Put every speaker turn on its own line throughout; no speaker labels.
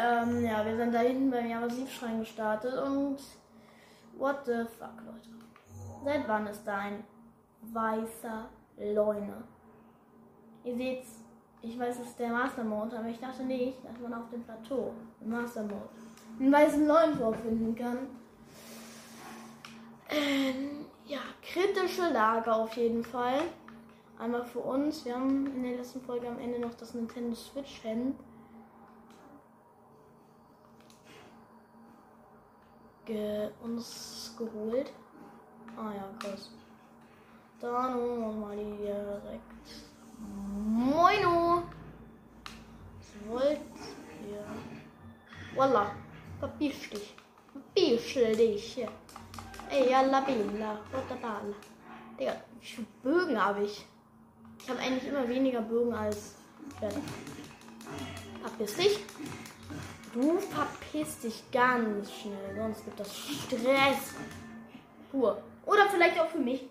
ähm, ja, wir sind da hinten beim Javasivschrein gestartet und what the fuck, Leute. Seit wann ist da ein weißer Leune? Ihr seht's, ich weiß, es ist der Master Mode, aber ich dachte nicht, dass man auf dem Plateau im Master Mode einen weißen Leuen vorfinden kann. Ähm, ja, kritische Lage auf jeden Fall. Einmal für uns. Wir haben in der letzten Folge am Ende noch das Nintendo Switch Hand ge uns geholt. Ah ja, krass. Dann holen wir uns mal die direkt. Moino! Was wollt ihr? Voila! Verpisch dich! Verpisch dich! Ey, alla billa! Balla! Digga, wie viele Bögen habe ich? Ich habe eigentlich immer weniger Bögen als Schwerter. Verpiss dich! Du verpiss dich ganz schnell, sonst gibt das Stress. Pur. Oder vielleicht auch für mich.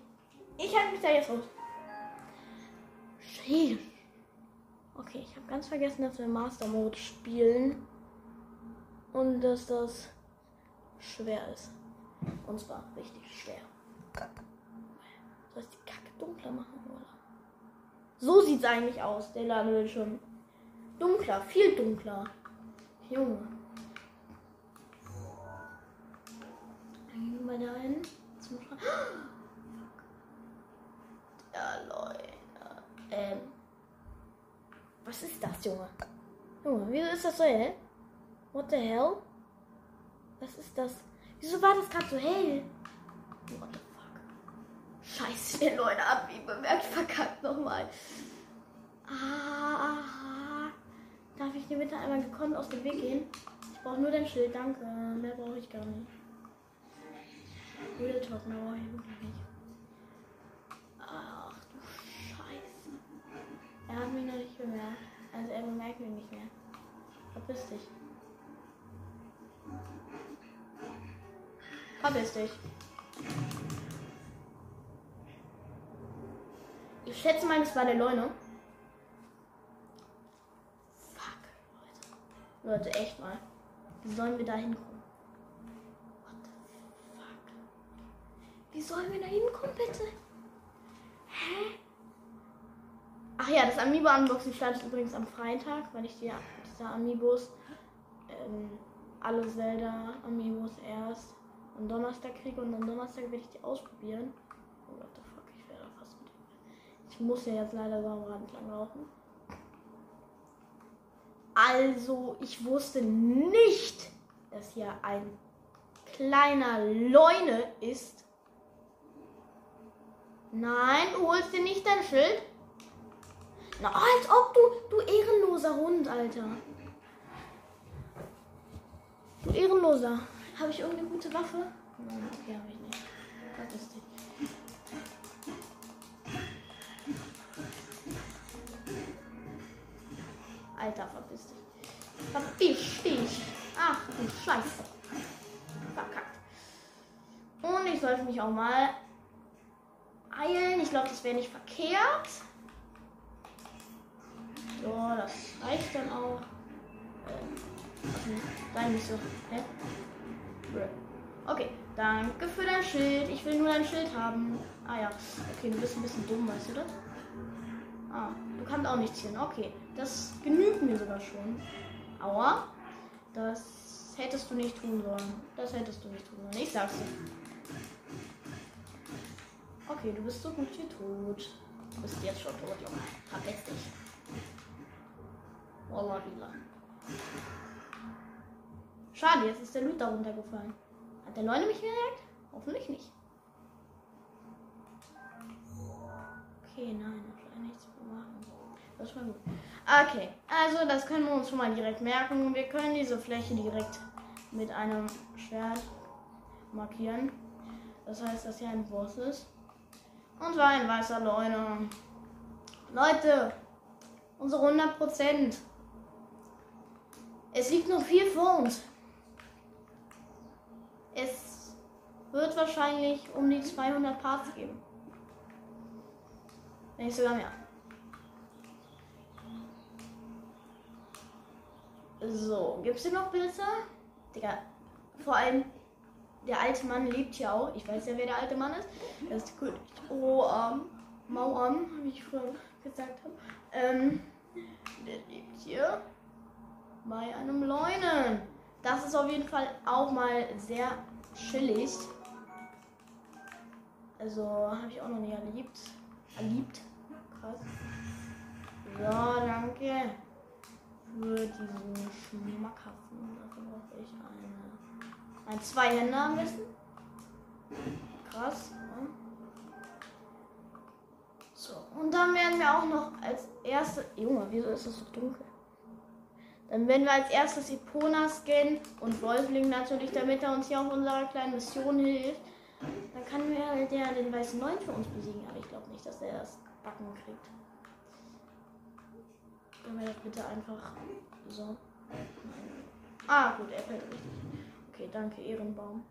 Ich halte mich da jetzt aus. Schön. Okay, ich habe ganz vergessen, dass wir Master Mode spielen. Und dass das schwer ist. Und zwar richtig schwer. Soll ich die Kacke dunkler machen, oder? So sieht es eigentlich aus. Der Laden wird schon dunkler, viel dunkler. Junge. Dann gehen wir mal da hin. Zum Schra ja, Leute. Ähm. Was ist das, Junge? Junge, wieso ist das so hell? What the hell? Was ist das? Wieso war das gerade so hell? What the fuck? Scheiße, Leute ab, wie bemerkt, verkackt nochmal. Ah, darf ich dir bitte einmal gekonnt aus dem Weg gehen? Ich brauche nur dein Schild, danke. Mehr brauche ich gar nicht. Real Talk, mehr brauche ich wirklich nicht. Ach du Scheiße. Er hat mich noch nicht bemerkt. Also er bemerkt mich nicht mehr. Verpiss dich. Verpiss dich. Ich schätze mal, es war der Leune. Fuck, Leute. Echt mal. Wie sollen wir da hinkommen? What the fuck? Wie sollen wir da hinkommen, bitte? Hä? Ach ja, das Amiibo-Unboxing startet übrigens am Freitag, weil ich die, diese Amiibos, ähm, alle Zelda-Amiibos erst am Donnerstag kriege und am Donnerstag werde ich die ausprobieren. Oh, what the fuck, ich werde da fast mit. Ich muss ja jetzt leider sauber entlang laufen. Also, ich wusste nicht, dass hier ein kleiner Leune ist. Nein, du holst dir nicht dein Schild. Na, als ob du, du ehrenloser Hund, Alter. Du ehrenloser. Habe ich irgendeine gute Waffe? Nein, okay, habe ich nicht. Das ist die. Alter, verpiss dich. Verpiss dich. Ach, du Scheiße. Verkackt. Und ich sollte mich auch mal eilen. Ich glaube, das wäre nicht verkehrt. So, das reicht dann auch. Äh, nein, nicht so. Hä? Okay, danke für dein Schild. Ich will nur dein Schild haben. Ah ja. Okay, du bist ein bisschen dumm, weißt du das? Ah, du kannst auch nichts hin. Okay, das genügt mir sogar schon. Aua. Das hättest du nicht tun sollen. Das hättest du nicht tun sollen. Ich sag's dir. Okay, du bist so gut wie tot. Du bist jetzt schon tot, Junge. Verpiss dich. Wallah, Bila. Schade, jetzt ist der Loot da runtergefallen. Hat der Leute mich gemerkt? Hoffentlich nicht. Okay, nein, da kann nichts mehr machen. Das war gut. Okay, also das können wir uns schon mal direkt merken. Wir können diese Fläche direkt mit einem Schwert markieren. Das heißt, dass hier ein Boss ist. Und zwar ein weißer Leune. Leute, unsere 100 Prozent. Es liegt noch viel vor uns. Es wird wahrscheinlich um die 200 Parts geben. Wenn nicht sogar mehr. So, gibt's hier noch Pilze? Digga, vor allem der alte Mann lebt hier auch. Ich weiß ja, wer der alte Mann ist. Das ist gut. Oh, ähm, Mauern, wie ich vorhin gesagt habe. Ähm, der lebt hier bei einem Leunen. Das ist auf jeden Fall auch mal sehr chillig. Also habe ich auch noch nie erlebt. Erlebt. Krass. So, danke für diesen schmackhaften. Dafür brauche ich eine. Ein Zweihänder am besten. Krass. Ja. So, und dann werden wir auch noch als erste. Junge, wieso ist es so dunkel? Dann werden wir als erstes Epona scannen und Wolfling natürlich, damit er uns hier auf unserer kleinen Mission hilft. Dann kann wir der den weißen Neun für uns besiegen, aber ich glaube nicht, dass er das Backen kriegt. Wir das bitte einfach so. Ah, gut, er fällt richtig. Okay, danke, Ehrenbaum.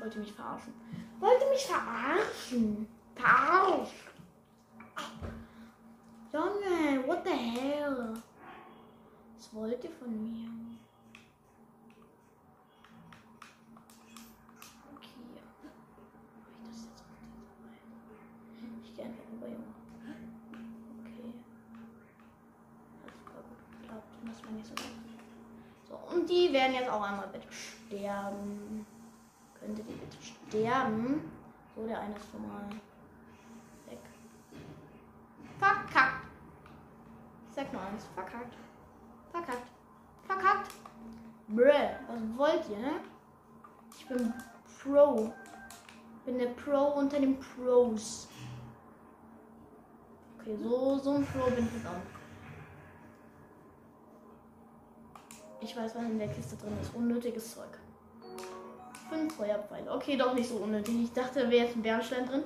Wollte mich verarschen. Wollte mich verarschen. Verarschen. Junge, what the hell? Was wollt ihr von mir? Okay. Mach ich das jetzt auf diese Weise? Ich gehe einfach rüber, Junge. Okay. Hat super gut geklappt. Das war nicht so gut. So, und die werden jetzt auch einmal bitte sterben. Könntet ihr bitte sterben? So, der eine ist schon mal weg. Verkackt. Ich sag nur eins. Verkackt. Verkackt. Verkackt. Bruh. Was wollt ihr, ne? Ich bin Pro. Bin der Pro unter den Pros. Okay, so, so ein Pro bin ich jetzt auch. Ich weiß, was in der Kiste drin ist. Unnötiges Zeug. Fünf Feuerpfeile. Okay, doch nicht so unnötig. Ich dachte, da wäre jetzt ein Bernstein drin.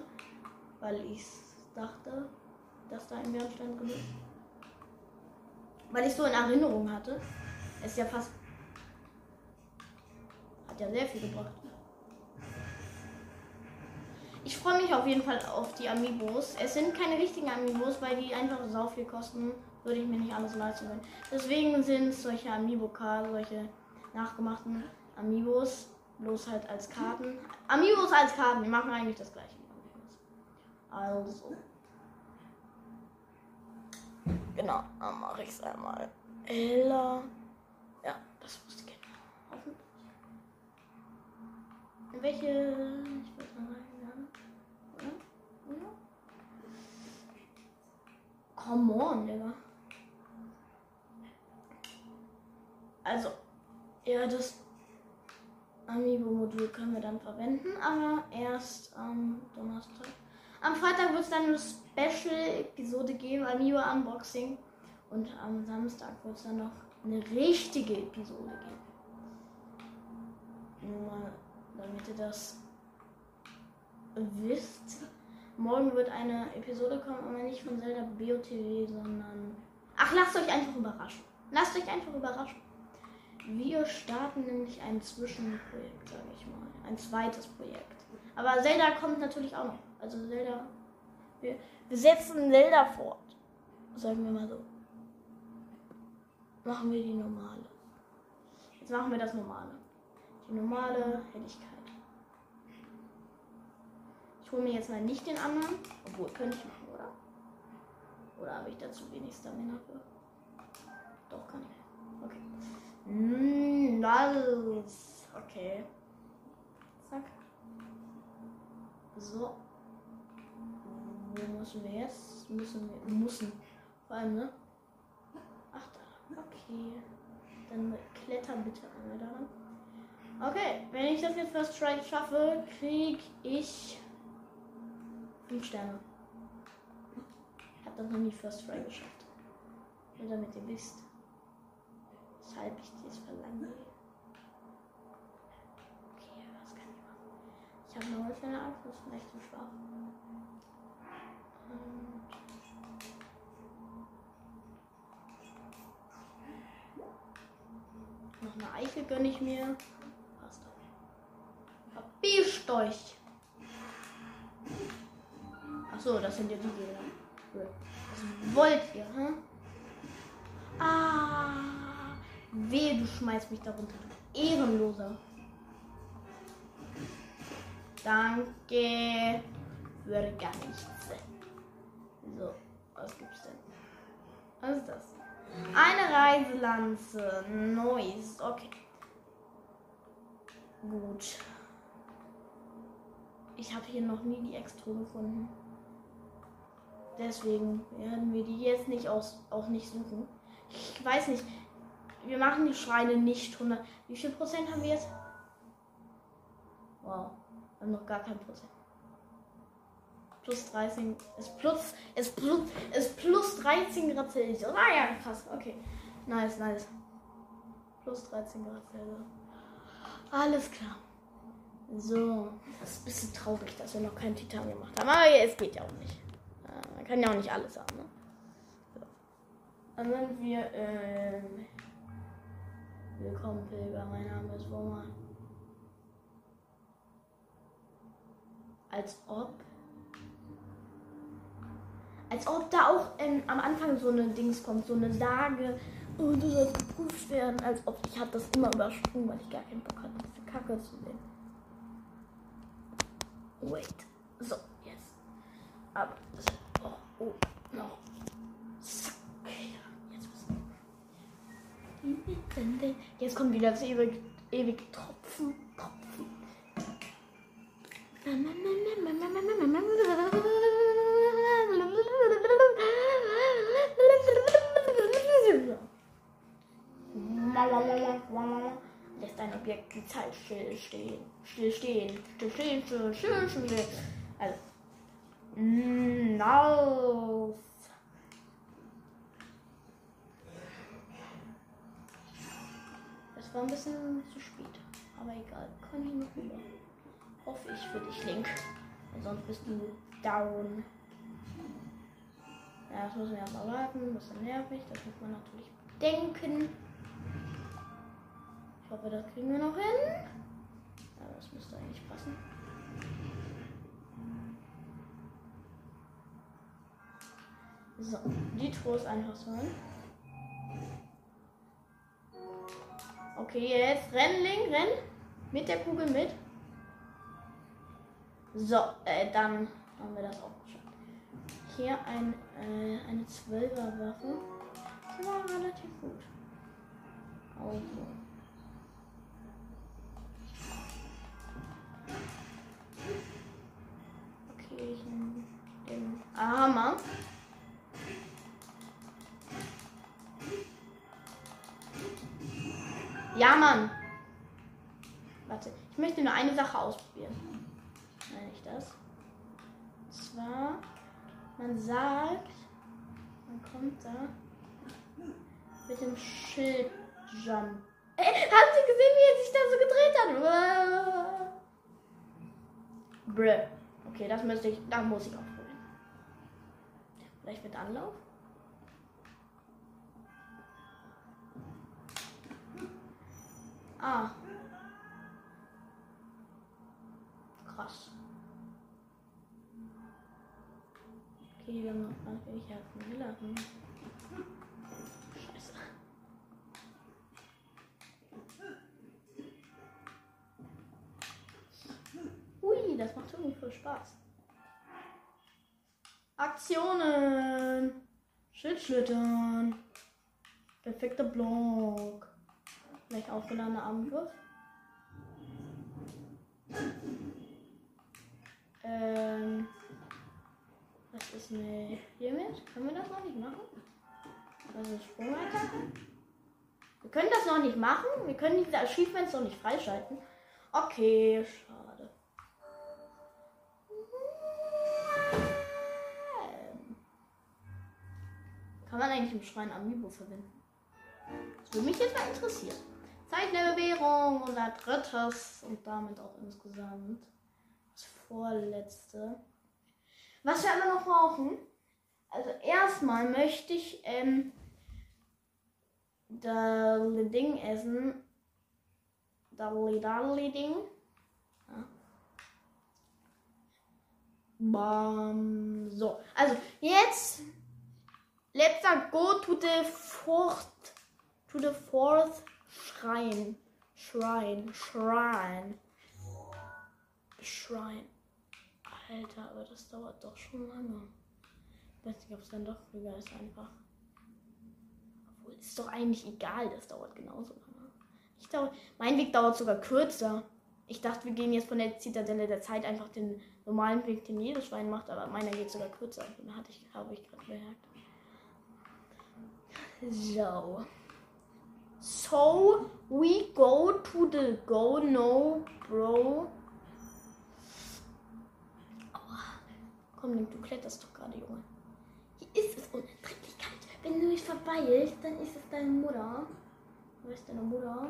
Weil ich dachte, dass da ein Bernstein drin ist. Weil ich so in Erinnerung hatte. Ist ja fast. Hat ja sehr viel gebracht. Ich freue mich auf jeden Fall auf die Amiibos. Es sind keine richtigen Amiibos, weil die einfach so viel kosten. Würde ich mir nicht alles leisten können. Deswegen sind solche Amiibo-K, solche nachgemachten Amiibos. Bloß halt als Karten. Amiibos als Karten, die machen eigentlich das gleiche. Also. Genau, dann mache ich es einmal. Ella. Ja, das wusste ich genau. Hoffentlich. In welche. Ich weiß mal? Come on, Digga. Also, ja, das Amiibo-Modul können wir dann verwenden, aber erst am Donnerstag. Am Freitag wird es dann eine Special-Episode geben, Amiibo-Unboxing. Und am Samstag wird es dann noch eine richtige Episode geben. Nur mal, damit ihr das wisst. Morgen wird eine Episode kommen, aber nicht von Zelda BOTW, sondern. Ach, lasst euch einfach überraschen. Lasst euch einfach überraschen. Wir starten nämlich ein Zwischenprojekt, sage ich mal. Ein zweites Projekt. Aber Zelda kommt natürlich auch noch. Also Zelda. Wir, wir setzen Zelda fort. Sagen wir mal so. Machen wir die normale. Jetzt machen wir das normale. Die normale Helligkeit. Ich hole mir jetzt mal nicht den anderen. Obwohl, könnte ich machen, oder? Oder habe ich dazu wenig Stamina für? Doch, kann ich. Nice. Okay. Zack. So. Wo müssen wir jetzt? Müssen wir. Müssen. Vor allem, ne? Ach da. Okay. Dann kletter bitte einmal daran. Okay, wenn ich das jetzt First Try schaffe, krieg ich 5 Sterne. Ich habe das noch nie First Try geschafft. Nur damit ihr wisst, weshalb ich dies verlange. Okay, was kann ich machen? Ich habe noch eine kleine Angst, das ist vielleicht zu schwach. Noch eine Eiche gönne ich mir. Passt doch. Verbiest euch! Achso, das sind ja die Gegner. Was wollt ihr, hm? Ah. Weh, du schmeißt mich darunter. Du Ehrenloser. Danke für gar nichts. So, was gibt's denn? Was ist das? Eine Reiselanze. Neues. Okay. Gut. Ich habe hier noch nie die Extra gefunden. Deswegen werden wir die jetzt nicht aus, auch nicht suchen. Ich weiß nicht. Wir machen die Schreine nicht 100. Wie viel Prozent haben wir jetzt? Wow. Haben noch gar kein Prozent. Plus 13. Ist plus. Ist plus. Ist plus 13 Grad Celsius. Ah ja, krass. Okay. Nice, nice. Plus 13 Grad Celsius. Alles klar. So. Das ist ein bisschen traurig, dass wir noch keinen Titan gemacht haben. Aber es geht ja auch nicht. Man kann ja auch nicht alles haben. Ne? So. Dann sind wir ähm, Willkommen, Pilger. Mein Name ist Roman. Als ob. Als ob da auch ähm, am Anfang so eine Dings kommt, so eine Sage. Und oh, du sollst geprüft werden, als ob ich habe das immer übersprungen, weil ich gar keinen Bock hatte, diese Kacke zu sehen. Wait. So, yes. Aber das Oh, noch. Jetzt, Jetzt kommt wieder das ewig, ewig Tropfen. Lässt ein Objekt die Zeit still stehen. Still stehen. Still stehen. Still. Also. Lauf. Es war ein bisschen zu spät. Aber egal. Kann ich noch rüber. Hoffe ich für dich, Link. sonst bist du down. Ja, das müssen wir erstmal warten. Das ist nervig. Das muss man natürlich bedenken. Ich hoffe, das kriegen wir noch hin. Ja, das müsste eigentlich passen. So, die Tour ist einfach so. Okay, jetzt rennen, Link, rennen. Mit der Kugel mit. So, äh, dann haben wir das auch geschafft. Hier ein, äh, eine 12er Waffe. Das war relativ gut. Also. Okay, ich nehme den Hammer. Ja, Mann. Warte, ich möchte nur eine Sache ausprobieren. Nein, nicht das. Und zwar, man sagt, man kommt da mit dem Schildjump. Ey, hast du gesehen, wie er sich da so gedreht hat? Brr. Okay, das müsste ich, da muss ich ausprobieren. Vielleicht mit Anlauf? Ah. Krass. Okay, wir haben noch welche Villagen. Scheiße. Ui, das macht irgendwie voll Spaß. Aktionen. Schildschlittern. Perfekter Block. Vielleicht aufgeladener Angriff. Ähm. Ist mit hiermit? Können wir das noch nicht machen? Also Sprungattacke. Wir können das noch nicht machen. Wir können diese Achievements noch nicht freischalten. Okay, schade. Kann man eigentlich im Schrein Amiibo verwenden? Das würde mich jetzt mal interessieren. Zeit der Bewährung, unser drittes und damit auch insgesamt das vorletzte. Was wir aber noch brauchen, also erstmal möchte ich ähm, das Ding essen. Dalli Dalli Ding. Ja. Bam. So, also jetzt let's go to the fourth, to the fourth shrine. Shrine, Shrine. Shrine. Alter, aber das dauert doch schon lange. Ich weiß nicht, ob es dann doch früher ist einfach. Obwohl, ist doch eigentlich egal, das dauert genauso lange. Ich dauert, mein Weg dauert sogar kürzer. Ich dachte, wir gehen jetzt von der Zitadelle der Zeit einfach den normalen Weg, den jedes Schwein macht, aber meiner geht sogar kürzer. Hatte ich, habe ich gerade bemerkt. So. So, we go to the go no, bro. Oh, komm, Link, du kletterst doch gerade, Junge. Hier ist es unerträglich kalt. Wenn du mich verbeilst, dann ist es deine Mutter. Wo ist deine Mutter?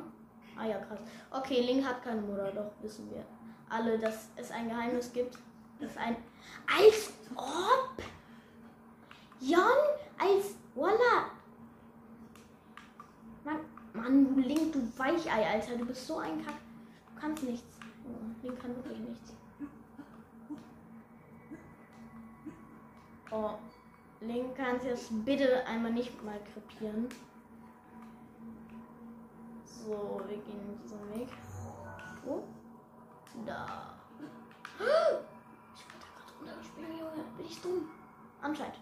Ah ja, krass. Okay, Link hat keine Mutter, doch, wissen wir. Alle, dass es ein Geheimnis gibt. Das ein. Als ob! Jan, als. Voila! Mann, Mann, du Link, du Weichei, Alter. Du bist so ein Kack. Du kannst nichts. Oh, Link kann wirklich nichts. Oh, Link kannst jetzt bitte einmal nicht mal krepieren. So, wir gehen diesen Weg. Oh. Da. Ich wurde gerade runtergesprungen, Junge. Bin ich dumm? Anscheinend.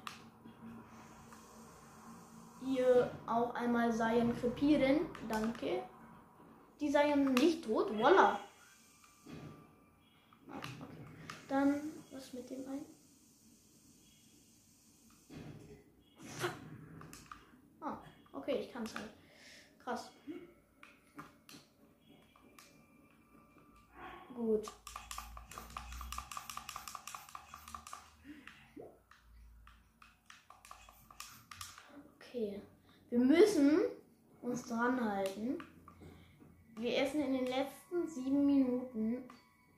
Hier auch einmal Seien krepieren. Danke. Die seien nicht tot. Voila. Ah, okay. Dann, was mit dem einen? Ah, okay, ich kann es halt. Krass. Gut. Okay. Wir müssen uns dran halten. Wir essen in den letzten sieben Minuten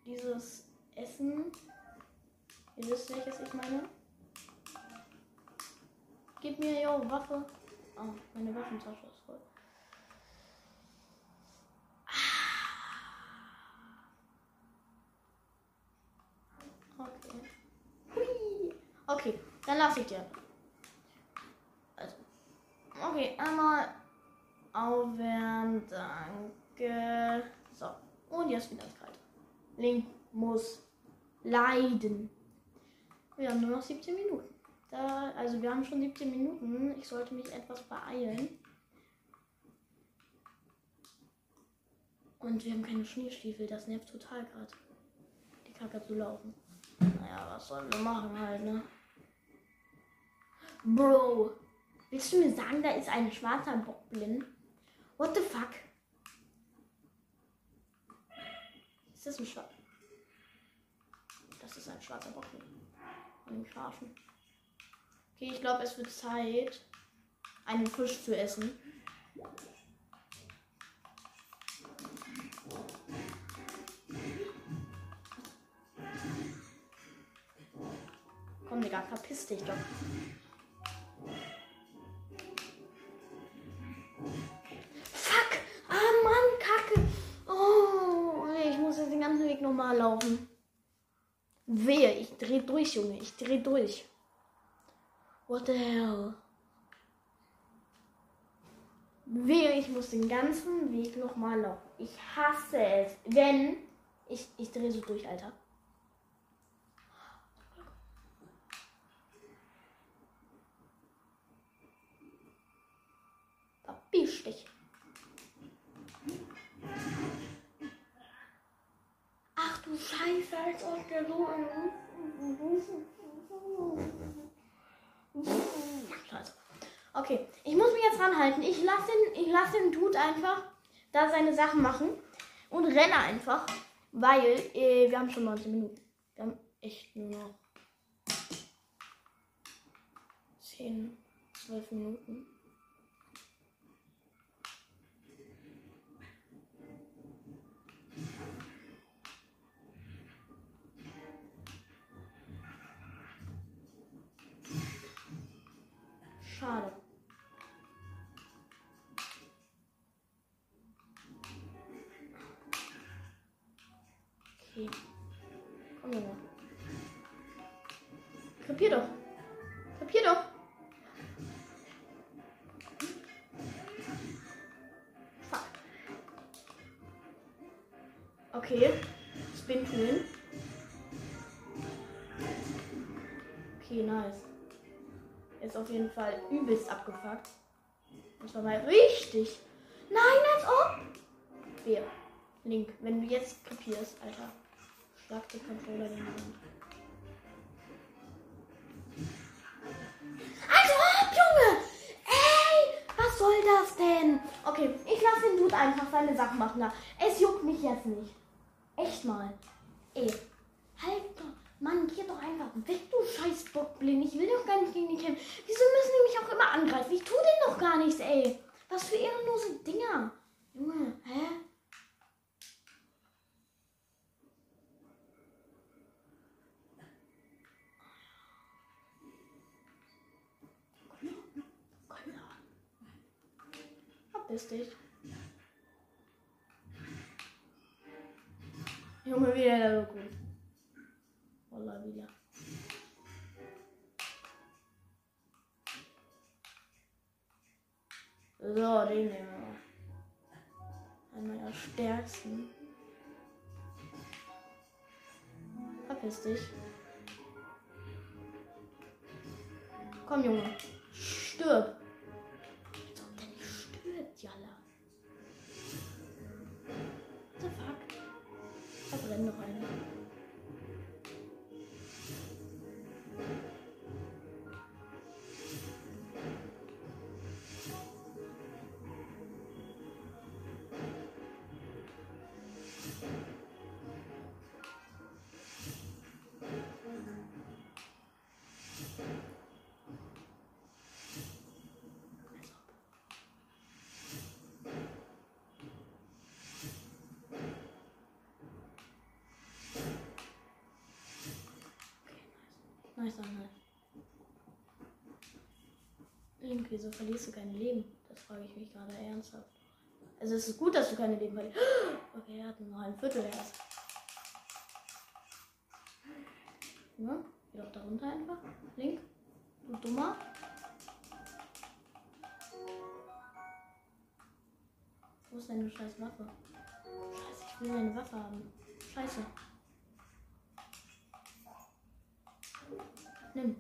dieses Essen. Ihr wisst welches ich meine? Gib mir ja Waffe. Oh, meine Waffentasche ist voll. Okay. Hui. Okay, dann lasse ich dir. Also. Okay, einmal aufwärmen. Danke. So. Und jetzt wieder ins Kalte. Link muss leiden. Wir haben nur noch 17 Minuten. Da, also wir haben schon 17 Minuten. Ich sollte mich etwas beeilen. Und wir haben keine Schneestiefel. Das nervt total gerade. Die Kacke zu laufen. Naja, was sollen wir machen halt, ne? Bro, willst du mir sagen, da ist ein schwarzer Bockblin? What the fuck? Ist das ein schwarzer? Das ist ein schwarzer Bockblin. Ein Schafen. Okay, ich glaube, es wird Zeit, einen Fisch zu essen. Komm, Digga, verpiss dich doch. Fuck! Ah, Mann, Kacke! Oh, ich muss jetzt den ganzen Weg nochmal laufen. Wehe, ich dreh durch, Junge. Ich dreh durch. What the hell? Wehe, ich muss den ganzen Weg nochmal laufen. Ich hasse es. Wenn. Ich, ich drehe so durch, Alter. Verbisch dich. Ach du Scheiße, als ob der so ein. Okay, ich muss mich jetzt ranhalten. Ich lasse den, ich lasse den Dude einfach da seine Sachen machen und renne einfach, weil äh, wir haben schon 19 Minuten. Wir haben echt nur noch 10, 12 Minuten. Schade. Okay. Komm her. Krepier doch. Krepier doch. Fuck. Okay. Spin tun. Okay, nice. Ist auf jeden Fall übelst abgefuckt. Und zwar mal richtig. Nein, als ob. Wer? Link, wenn du jetzt kapierst, Alter. Schlag den Controller in die Hand. Also ob, Junge! Ey! Was soll das denn? Okay, ich lasse den Dude einfach seine Sachen machen. Da. Es juckt mich jetzt nicht. Echt mal. Ey. Halt doch. Mann, geh doch einfach weg, du scheiß Bockblind. Ich will doch gar nicht gegen die kämpfen. Wieso müssen die mich auch immer angreifen? Ich tu denen doch gar nichts, ey. Was für ehrenlose Dinger. Junge, hä? Verpiss dich. Junge, wieder der Loco. Wallah, wieder. So, den nehmen wir. Einer meiner stärksten. Verpiss dich. Komm, Junge. Stirb. Nice, nice. Link, wieso verlierst du keine Leben? Das frage ich mich gerade ernsthaft. Also es ist gut, dass du keine Leben verlierst. Okay, er hat nur ein Viertel erst. Ja, geh doch da runter einfach. Link, du Dummer. Wo ist deine scheiß Waffe? Scheiße, ich will meine Waffe haben. Scheiße. Nimm.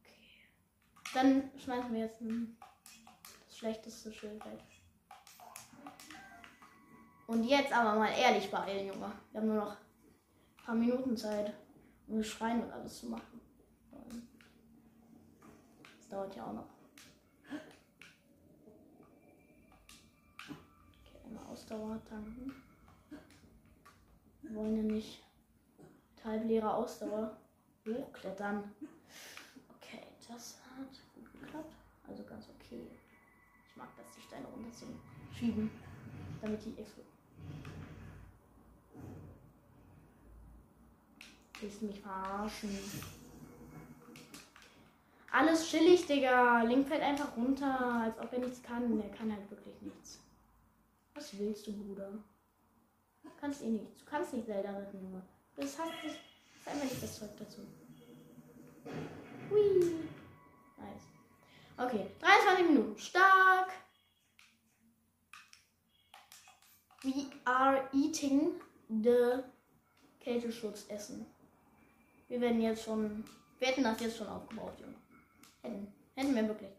Okay. Dann schmeißen wir jetzt das schlechteste Schild weg. Und jetzt aber mal ehrlich beeilen, Junge. Wir haben nur noch ein paar Minuten Zeit, um das Schreien und alles zu machen. Das dauert ja auch noch. Okay, einmal Ausdauer tanken. Wir wollen ja nicht halbleere Ausdauer hochklettern. Okay, das hat gut geklappt. Also ganz okay. Ich mag das, die Steine runter zu schieben, damit die explodieren. Willst du mich verarschen? Alles chillig, Digga. Link fällt einfach runter, als ob er nichts kann. Er kann halt wirklich nichts. Was willst du, Bruder? Du kannst eh nichts. Du kannst nicht Zelda retten, Junge. Das hast nicht. Ist einfach nicht das Zeug dazu. Hui. Nice. Okay, 23 Minuten. Stark. We are eating the Kälteschutzessen. Wir werden jetzt schon. Wir hätten das jetzt schon aufgebaut, Junge. Hätten. Hätten wir wirklich.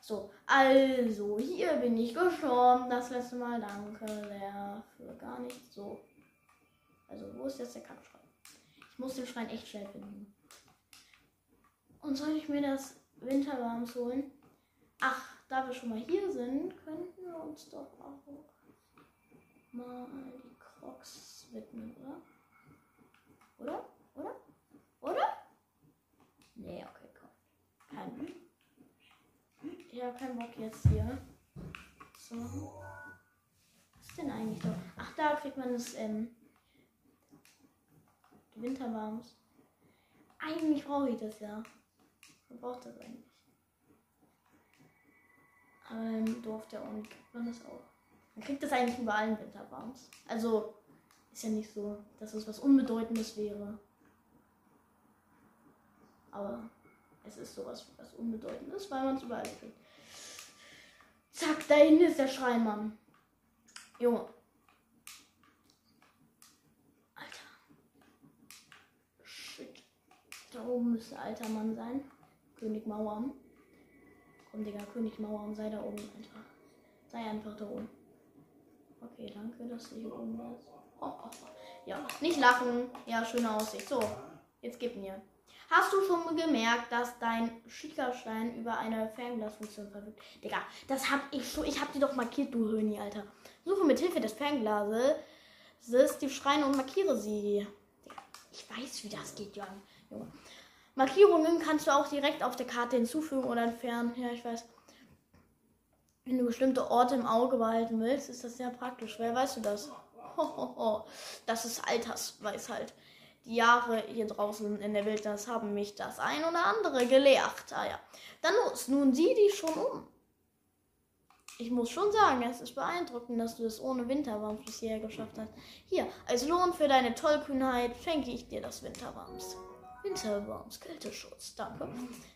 So, also, hier bin ich gestorben. Das letzte Mal. Danke sehr für gar nichts. So. Also, wo ist jetzt der Kackschrein? Muss den Schrein echt schnell finden. Und soll ich mir das Winterwarms holen? Ach, da wir schon mal hier sind, könnten wir uns doch auch mal die Crocs widmen, oder? Oder? Oder? Oder? Nee, okay, komm. Kein. Ich habe keinen Bock jetzt hier. So. Was ist denn eigentlich da? Ach, da kriegt man das, ähm, Winterwarms. Eigentlich brauche ich das ja. Man braucht das eigentlich. Aber im Dorf der Uni kriegt man das auch. Man kriegt das eigentlich überall in Winterwarms. Also ist ja nicht so, dass es was Unbedeutendes wäre. Aber es ist sowas was Unbedeutendes, weil man es überall kriegt. Zack, da hinten ist der Schrein, Mann. Junge. Da oben müsste alter Mann sein. König Mauern. Komm, Digga, König Mauern, sei da oben einfach. Sei einfach da oben. Okay, danke, dass du hier oben bist. Oh, oh, oh. Ja, nicht lachen. Ja, schöne Aussicht. So, jetzt gib mir. Hast du schon gemerkt, dass dein Schickerstein über eine Fernglasfunktion verfügt? Digga, das hab ich schon. Ich hab die doch markiert, du Höni, Alter. Suche mit Hilfe des Fernglases die Schreine und markiere sie. Digga, ich weiß, wie das geht, Junge. Markierungen kannst du auch direkt auf der Karte hinzufügen oder entfernen. Ja, ich weiß. Wenn du bestimmte Orte im Auge behalten willst, ist das sehr praktisch. Wer weißt du das? Hohoho. Das ist Altersweisheit. Die Jahre hier draußen in der Wildnis haben mich das ein oder andere gelehrt. Ah ja. Dann los, nun sieh dich schon um. Ich muss schon sagen, es ist beeindruckend, dass du es ohne Winterwarms bis hierher geschafft hast. Hier, als Lohn für deine Tollkühnheit schenke ich dir das Winterwarms. Winterwarms, Kälteschutz, danke.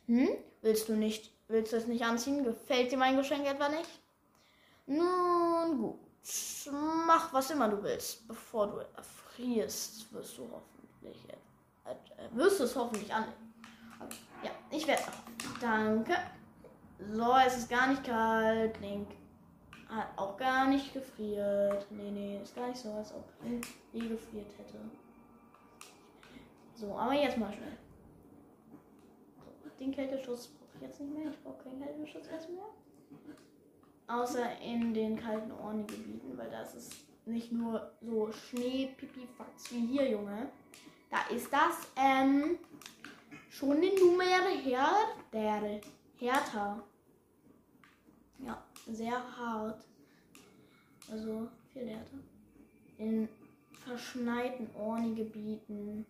Hm? Willst du nicht, willst du es nicht anziehen? Gefällt dir mein Geschenk etwa nicht? Nun gut, mach was immer du willst, bevor du erfrierst, wirst du hoffen hoffentlich. Äh, äh, wirst du es hoffentlich annehmen. Okay. Ja, ich werde es Danke. So, es ist gar nicht kalt. Link hat auch gar nicht gefriert. Nee, nee, ist gar nicht so, als ob Link nie gefriert hätte. So, aber jetzt mal schnell. So, den Kälteschutz brauche ich jetzt nicht mehr. Ich brauche keinen Kälteschutz jetzt mehr. Außer in den kalten Ohrengebieten, weil das ist nicht nur so Schnee, Pipi, Fax wie hier, Junge. Da ist das ähm, schon eine Nummer härter. Härter. Ja, sehr hart. Also viel härter. In verschneiten Orni-Gebieten.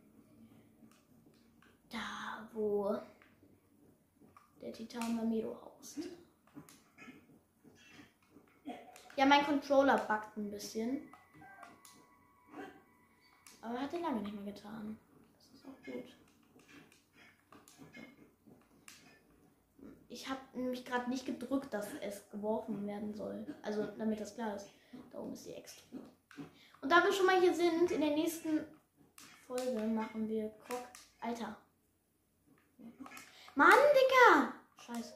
Da, wo der Titan Mamedo haust. Ja, mein Controller backt ein bisschen. Aber hat er lange nicht mehr getan. Das ist auch gut. Ich habe nämlich gerade nicht gedrückt, dass es geworfen werden soll. Also damit das klar ist. Da oben ist die Extra. Und da wir schon mal hier sind, in der nächsten Folge machen wir Krog. Alter. Mann, Dicker! Scheiße.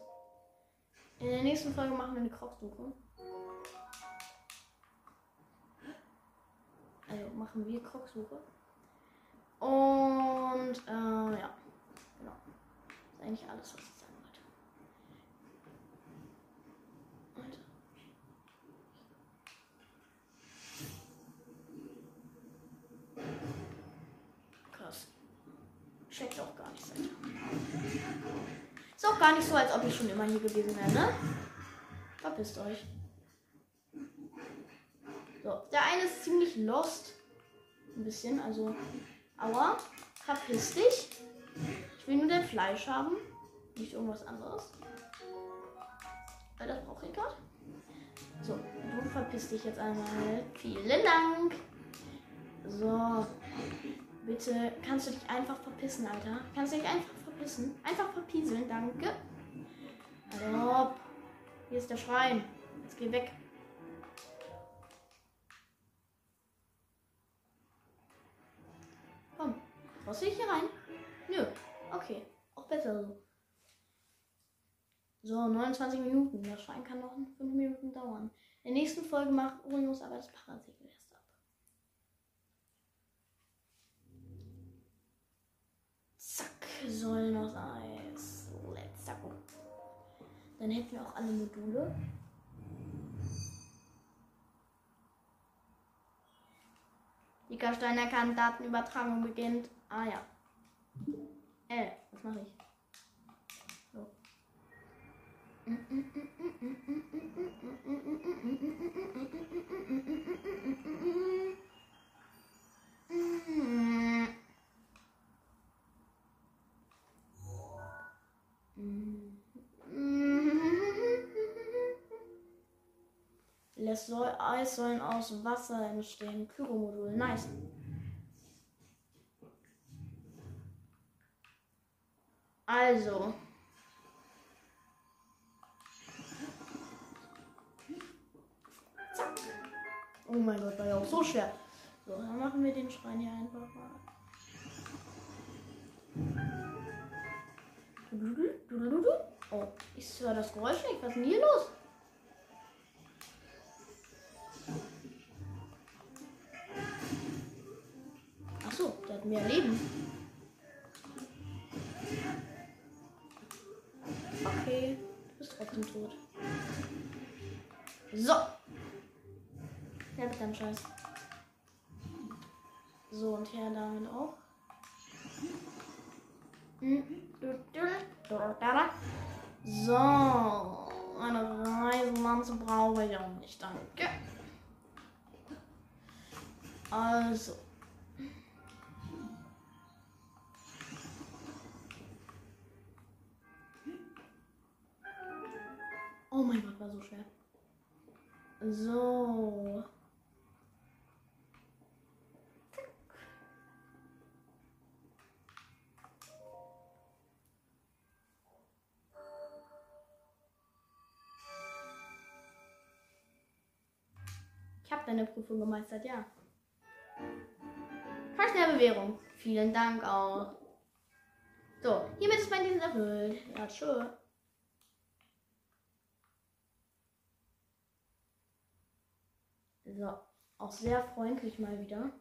In der nächsten Folge machen wir eine Krogsuche. Also machen wir Krogsuche. Und äh, ja. Genau. Das ist eigentlich alles, was ich sagen wollte. Alter. Krass. Checkt auch gar nicht seit. Ist auch gar nicht so, als ob ich schon immer hier gewesen wäre, ne? Verpisst euch. So, der eine ist ziemlich lost. Ein bisschen, also. Aua, verpiss dich. Ich will nur dein Fleisch haben. Nicht irgendwas anderes. Weil das brauche ich gerade. So, du verpiss dich jetzt einmal. Vielen Dank. So. Bitte, kannst du dich einfach verpissen, Alter? Kannst du dich einfach verpissen? Einfach verpieseln, danke. Hallo. Hier ist der Schrein. Jetzt geh weg. Brauchst du ich hier rein? Nö. Okay. Auch besser so. So, 29 Minuten. Der Schein kann noch 5 Minuten dauern. In der nächsten Folge macht Urimus aber das Parasegel erst ab. Zack, Säulen aus Eis. Let's go. Dann hätten wir auch alle Module. Die Stein erkannt, Datenübertragung beginnt. Ah ja. Äh, was mache ich? So. Lässt Eissäulen aus Wasser entstehen. Pyromodul. Nice. Also. Zack. Oh mein Gott, war ja auch so schwer. So, dann machen wir den Schrein hier einfach mal. Oh, ich höre das Geräusch nicht. Was ist denn hier los? So. Ja, mit deinem Scheiß. So, und her damit auch. So. Eine Reiselanze brauche ich auch nicht, danke. Also. Oh mein Gott, war so schwer. So. Ich habe deine Prüfung gemeistert, ja. Keine Bewährung. Vielen Dank auch. So, hiermit ist mein Dienst erfüllt. Ja, tschö. So, auch sehr freundlich mal wieder.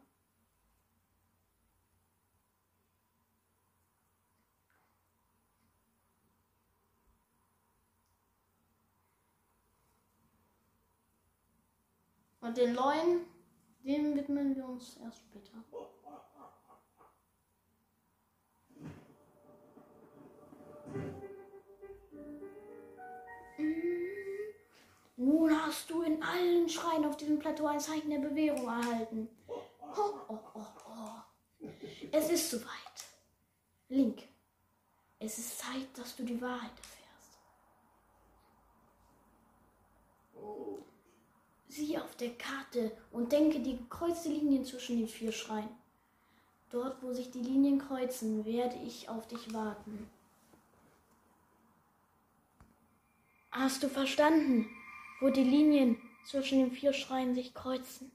Und den neuen, dem widmen wir uns erst später. Nun hast du in allen Schreien auf diesem Plateau ein Zeichen der Bewährung erhalten. Oh, oh, oh, oh. Es ist soweit. Link, es ist Zeit, dass du die Wahrheit erfährst. Sieh auf der Karte und denke die gekreuzte Linien zwischen den vier Schreien. Dort, wo sich die Linien kreuzen, werde ich auf dich warten. Hast du verstanden? Wo die Linien zwischen den vier Schreien sich kreuzen.